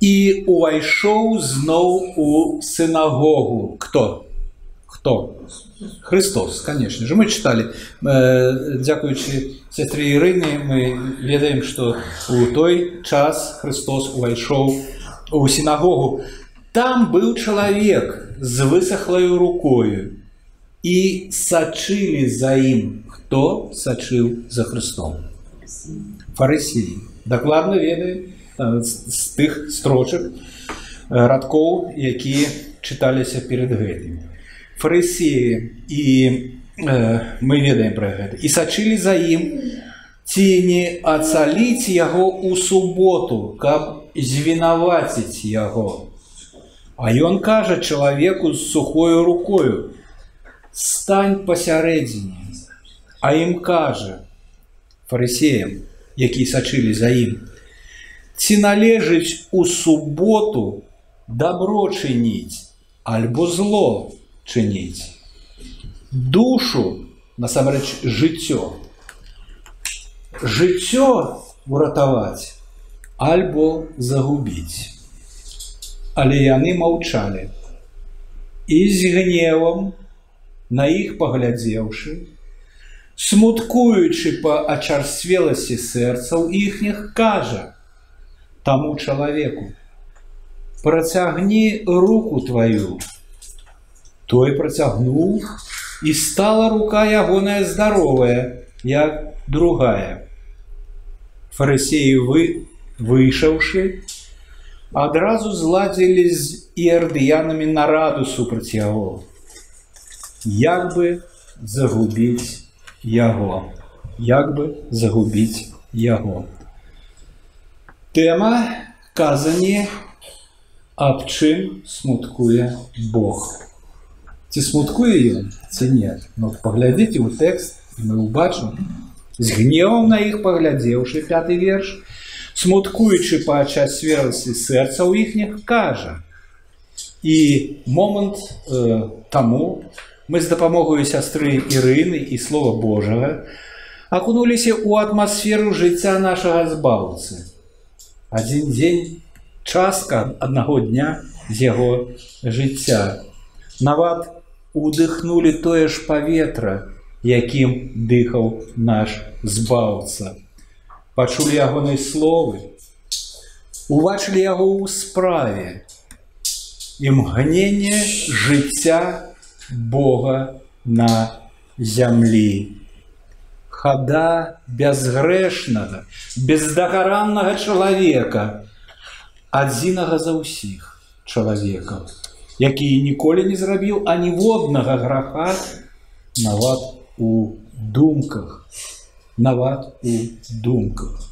і увайшоў зноў у синагогу. Кто? Кто? Христос, конечно же. Мы читали, э, дзякуючи сестре Ірыне, мы ведаем, что у той час Христос увайшоў у синагогу. Там был человек с высохлой рукою, и сочили за им. Кто сочил за Христом? Фарисеи. Докладно ведаем э, з тих строчок э, радков, які читалися перед гэтым. Фарисеи, и э, мы ведаем про это, и сочили за им, ці не ацаліць яго ў суботу, каб звінаваціць яго. А ён кажа чалавеку з сухою рукою: стань пасярэдзіне, а ім кажа фарысеям, якія сачылі за ім, ці належыць у суботу добро чыніць альбо зло чыніць. Душу насамрэч жыццё. Жыццё уратаваць альбо загубіць. Але яны маўчалі. І з гневам на іх паглядзеўшы, смуткуючы па ачарсвеласці сэрцаў іхніх кажа таму чалавеку: Працягні руку твою. Той працягнуў, і стала рука ягоная здаровая, як другая. Фарысеі вы, выйшаўшы, адразу зладзілі з іардыянамі нараду супраць яго як бы загубіць яго, як бы загубіць яго. Тэма казані аб чым смуткуе Бог. Ці смуткуе ён ці не. Ну, паглядзіце ў тэкст, мы ўбачым. З гневам на іх паглядзеўшы пяты верш, смуткуючы па часверасці сэрца ў іхніх кажа. І момант э, таму мы з дапамогаю сястры Ірыны і слова Божага акунуліся ў атмасферу жыцця нашага збаўцы. Адзін дзень частка аднаго дня з яго жыцця. Нават удыхнулі тое ж паветра, якім дыхаў наш збаўца. Пачулі ягонай словы, Увачылі яго ў справе. Імгненне жыцця Бога на зямлі. Хада бязгрэшнага, бездагараннага чалавека, адзінага за ўсіх чалавекаў, які ніколі не зрабіў аніводнага граха нават у думках, нават у думках.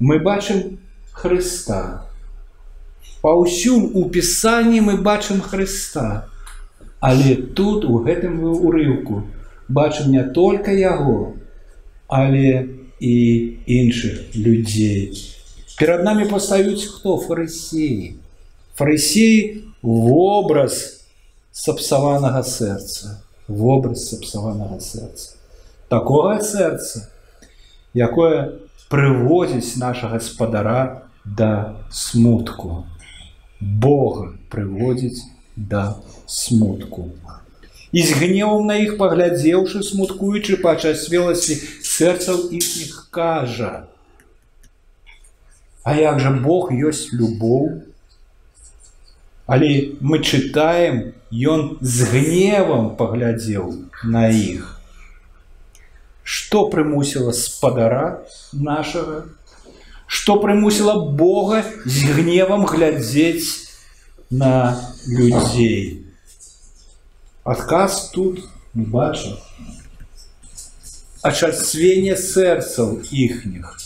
Мы бачым Хрыста. Паўсюль у пісанні мы бачым Хрыста. Але тут у гэтым урыўку бачым не только яго, але і іншых людзей. Перад намі пастаюць хто фарысеі. Фарысеі вобраз сапсаванага сэрца, вобраз сапсаванага сэрца. Такога сэрца, якое прывозіць наша гаспадара да смутку. Бога прыводзіць да смутку. І з гневам на іх паглядзеўшы, смуткуючы пачасвеласці сэрцаў іхніх кажа. А як жа Бог ёсць любоў? Але мы чытаем, ён з гневам паглядзеў на іх. Што прымусіла спадара нашага? Што прымусіла Бога з гневам глядзець на людей. Адказ тут мы бачым ачарцвенне сэрцаў іхніх,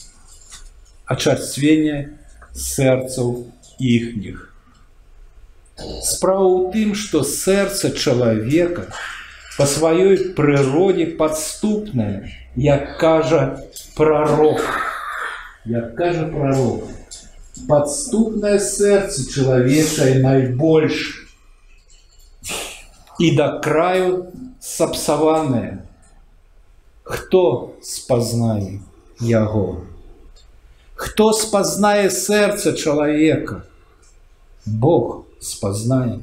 ачарцвенне сэрцаў іхніх. Справа ў тым, што сэрца чалавека па сваёй прыродзе падступнае, як кажа пророк, як кажа пророк, подступное сердце человечае найбольш и до краю сапсаванае. Хто спазнае яго? Хто спазнае сэрца чалавека? Бог спазнае.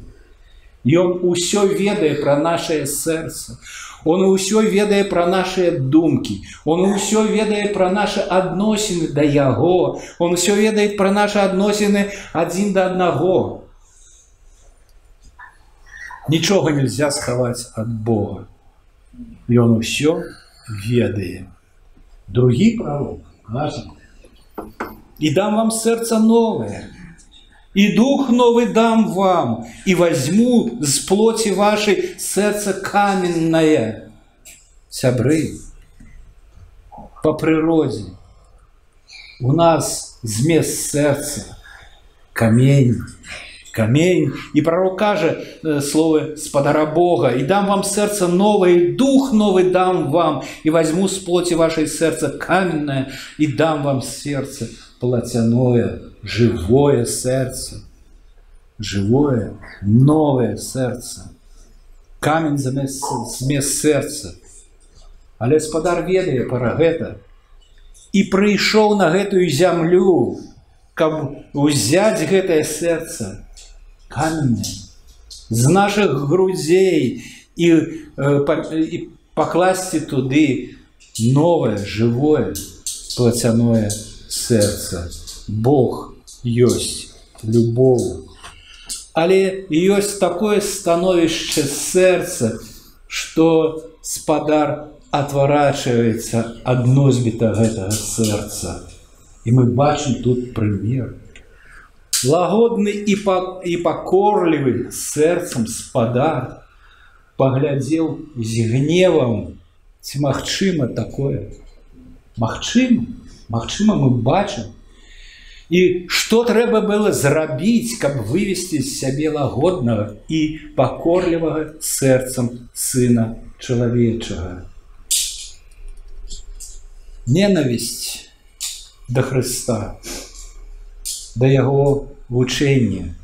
Ён усё ведае пра нашае сэрца. Он усё ведае пра нашыя думкі. Он усё ведае пра нашы адносіны да яго. Он усё ведае пра нашы адносіны адзін да аднаго. Нічога нельзя схаваць ад Бога. Ён усё ведае. Другі пророк кажа: І дам вам сэрца новае, и дух новый дам вам, и возьму с плоти вашей сердце каменное. Сябры, по природе у нас змест сердца, камень, камень. И пророк каже слово спадара Бога, и дам вам сердце новое, и дух новый дам вам, и возьму с плоти вашей сердце каменное, и дам вам сердце плотяное, живое сердце, живое, новое сердце. Камень замест, замест сердца. Але спадар ведае пра гэта і прыйшоў на гэтую зямлю, каб узяць гэтае сэрца камень з наших грудзей і, і пакласці туды новое, живое, плацяное сердце. Бог есть любовь. Але есть такое становище сердца, что спадар отворачивается от носьбита этого сердца. И мы бачим тут пример. Лагодный и, по, и покорливый сердцем спадар поглядел с гневом, ці магчыма такое. Магчыма, Магчыма, мы бачым. І што трэба было зрабіць, каб вывесці з сябе лагоднага і пакорлівага сэрцам сына чалавечага. Ненавісць да Хрыста, да яго вучэння.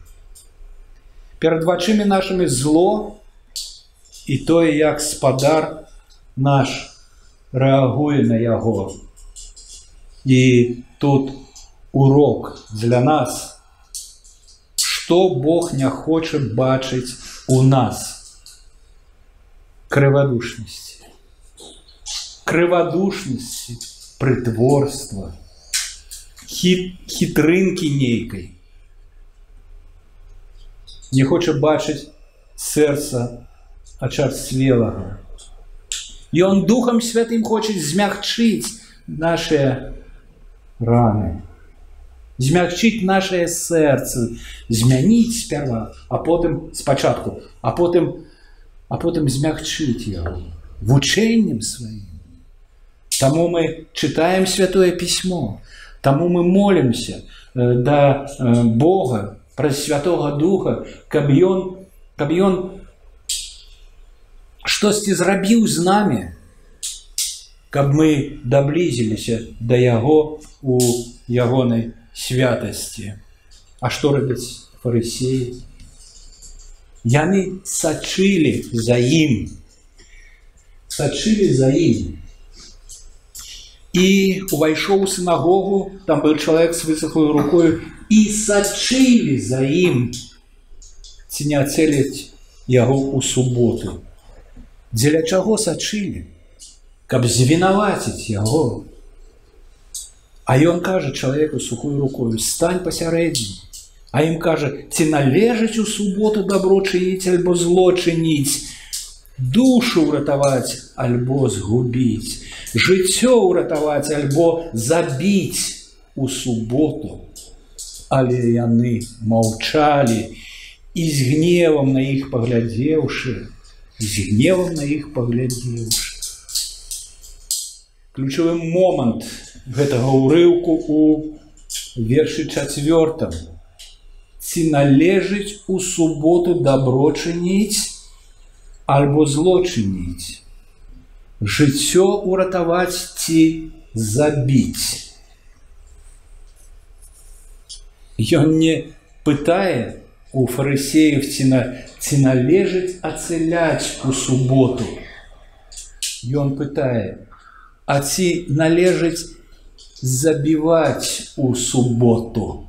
Перад вачымі нашымі зло і тое, як спадар наш рэагуе на яго и тут урок для нас, что Бог не хочет бачить у нас. Криводушности. Криводушности, притворства, хит, хитринки нейкой. Не хоче бачить сердца очерствелого. И Он Духом Святым хочет змягчить наше раны, змягчить наше серце, змянить сперва, а потом спочатку, а потом, а потом змягчить его вученнем своим. Тому мы читаем Святое Письмо, тому мы молимся э, до э, Бога, про Святого Духа, каб Ён, каб Ён штосьці зрабіў з намі, каб мы даблізіліся да яго у ягонай святасці. А што робяць фарысеі? Яны сачылі за ім, сачылі за ім. І увайшоў у сінагогу, там быў чалавек з высохлой рукою і сачылі за ім, ці не ацэліць яго ў суботу. Дзеля чаго сачылі? каб звінаваціць яго. А ён кажа чалавеку сухую рукою стань пасярэдзіне. А ім кажа, ці належыць у суботу дабро чыніць альбо зло чыніць, душу ўратаваць альбо згубіць, жыццё ўратаваць альбо забіць у суботу. Але яны маўчалі і з гневам на іх паглядзеўшы, з гневам на іх паглядзеўшы. Ключовы момант гэтага ўрыўку у вершы чацвёртым. Ці належыць у суботу дабро чыніць альбо зло чыніць. Жыццё ўратаваць ці забіць. Ён не пытае у фарысеев ці, на, ці належыць ацэляць у суботу. Ён пытае, а ці належыць забіваць у суботу.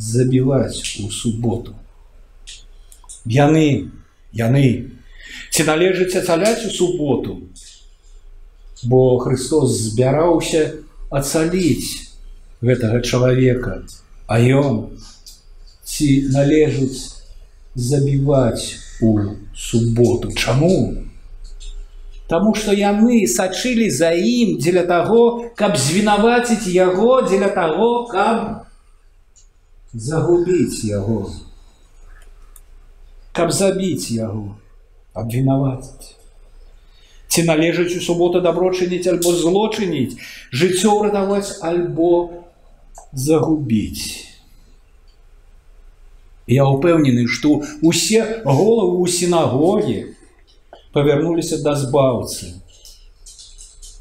забіваць у суботу. Яны, яны, ці належыць ацаляць у суботу, бо Христос збіраўся ацаліць гэтага чалавека, а ён ці належыць забіваць у суботу. Чаму? Таму што яны сачылі за ім дзеля таго, каб звінаваціць яго дзеля таго, каб загубіць яго, каб забіць яго, абвінаваціць. Ці належыць у суботу дабро чыніць альбо злочыніць, жыццё ўратаваць альбо загубіць. Я ўпэўнены, што усе головы ў сінагогі павярнуліся да збаўцы.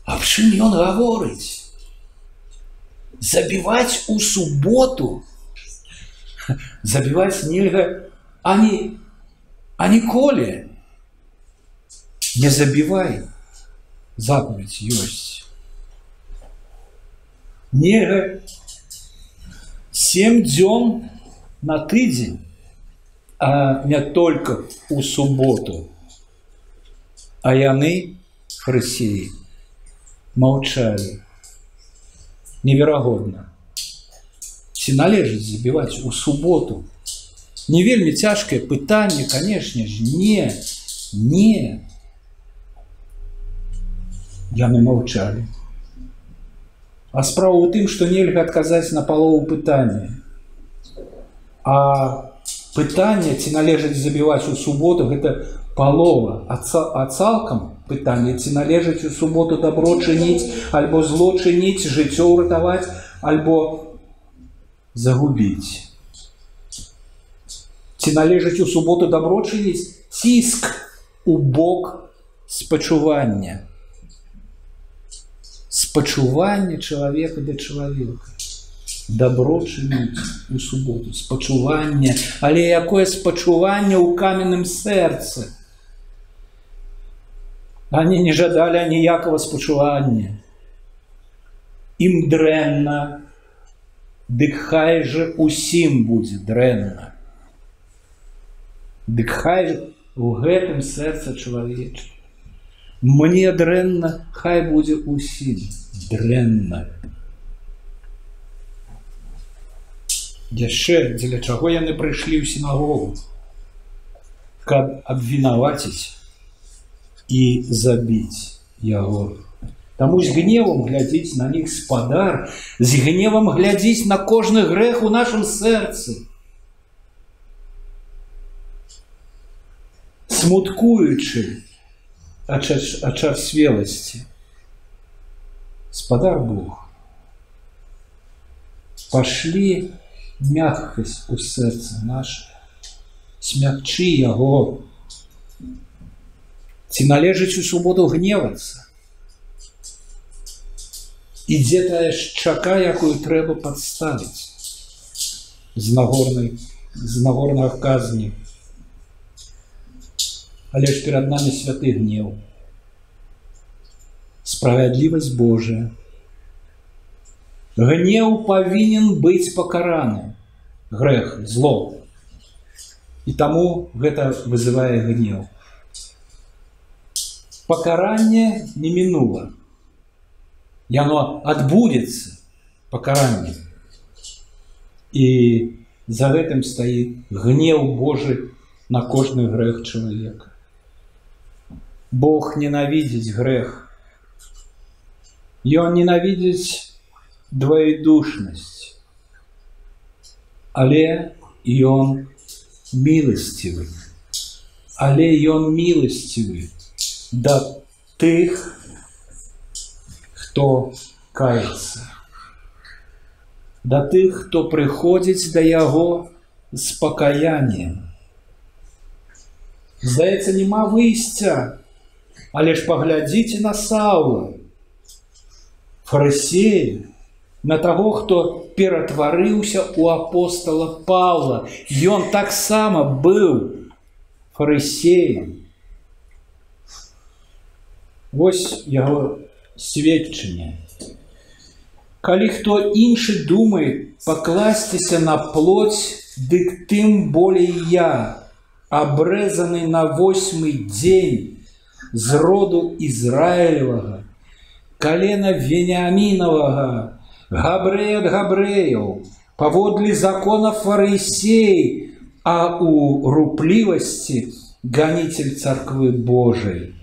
Аб чым ён гаворыць? Забіваць у суботу, забіваць нельга ані, а ніколі. Не забівай, запаведь ёсць. Нельга сем дзён на тыдзень, а не только у суботу. А яны фарысеі маўчалі. Неверагодна. Ці належыць забіваць у суботу. Не вельмі цяжкае пытанне, канешне ж, не, не. Яны маўчалі. А справа ў тым, што нельга адказаць на палову пытання. А пытанне, ці належыць забіваць у суботу, гэта палова, а, ца, а цалкам пытанне, ці належыць у суботу дабро чыніць, альбо зло чыніць, жыццё ўратаваць, альбо загубіць. Ці належыць у суботу дабро чыніць ціск у бок спачування. Спачуванне чалавека да чалавека. Дабро чыніць у суботу спачуванне. Але якое спачуванне ў каменным сэрцы? Они не жадалі ніякага спачування. Ім дрэнна. Дык хай же усім будзе дрэнна. Дык хай у гэтым сэрца чалавеча мне дрэнна хай будзе усім дрэнна яшчэ дзеля чаго яны прыйшлі ў сінагогу каб абвінаваціць і забіць яго Таму з гневам глядзіць на них спадар з гневам глядзіць на кожны грэх у нашым сэрцы смуткуючы ачарсвеласці спадар Бог пашлі мягкасць у сэрцы наш смягчы яго ці належыць у суботу гневацца ідзе тая шчака якую трэба падставіць з нагорнай з нагорнага казні але ж перад нами святы гнеў справядлівасць Божая Гнев павінен быць пакараны. Грэх, зло. І таму гэта вызывае гнев. Пакаранне не мінула. Яно адбудзецца пакаранне. І за гэтым стаіць гнев Божы на кожны грэх чалавека. Бог ненавідзіць грэх. Ён ненавідзіць двоедушнасць. Але ён міласцівы. Але ён міласцівы да тых, хто каецца. Да тых, хто прыходзіць да яго з пакаяннем. Здаецца, няма выйсця, але ж паглядзіце на саула. Фарысеі, на таго, хто ператварыўся ў апостала Паўла. Ён таксама быў фарысеем. Вось яго сведчанне. Калі хто іншы думае пакласціся на плоть, дык тым болей я, абрэзаны на восьмы дзень з роду Ізраілевага, колена Вениаминового, Габрей от Габреев, поводле закона фарисей, а у рупливости гонитель церквы Божией.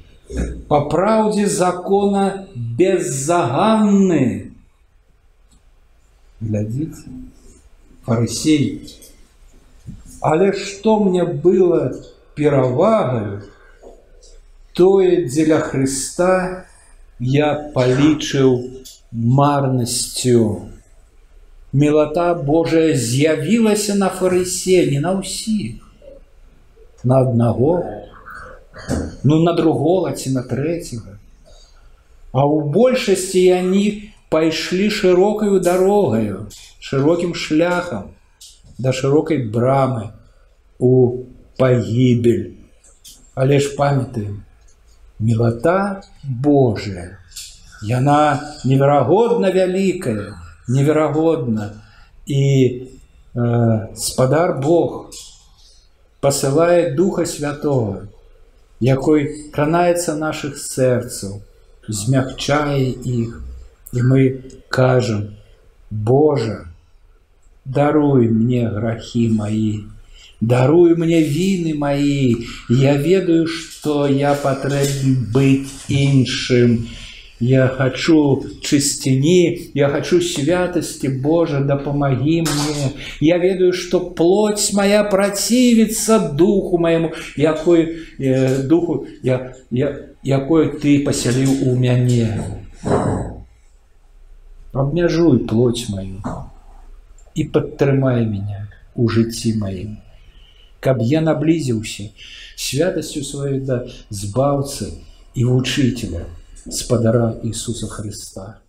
По правде закона беззаганны, глядите, фарисей. Але что мне было перавагаю, тое дзеля Христа я палічыў марнасцю. Мілата Божая з'явілася на фарысе, не на ўсіх, на аднаго, ну на другого ці на трэцяга. А ў большасці яны пайшлі шырокаю дарогаю, шырокім шляхам да шырокай брамы у пагібель. Але ж памятаем, мілата Божая, яна неверагодна вялікая, неверагодна і э, спадар Бог пасылае духа святого, якой кранаецца наших сэрцаў, змягчае іх, і мы кажам: Божа, даруй мне грахі маі, даруй мне віны маі, я ведаю, што я патрэбен быць іншым. Я хочу чысціні, я хочу святости, Боже, да помоги мне. Я ведаю, что плоть моя противится духу моему, якой э, духу, я, я, якой ты поселил у мяне. Обмяжуй плоть мою и подтрымай меня у жыцці маім. Каб я наблизился святостью сваёй да збаўцы і вучителя, спадара Ісуса Христа.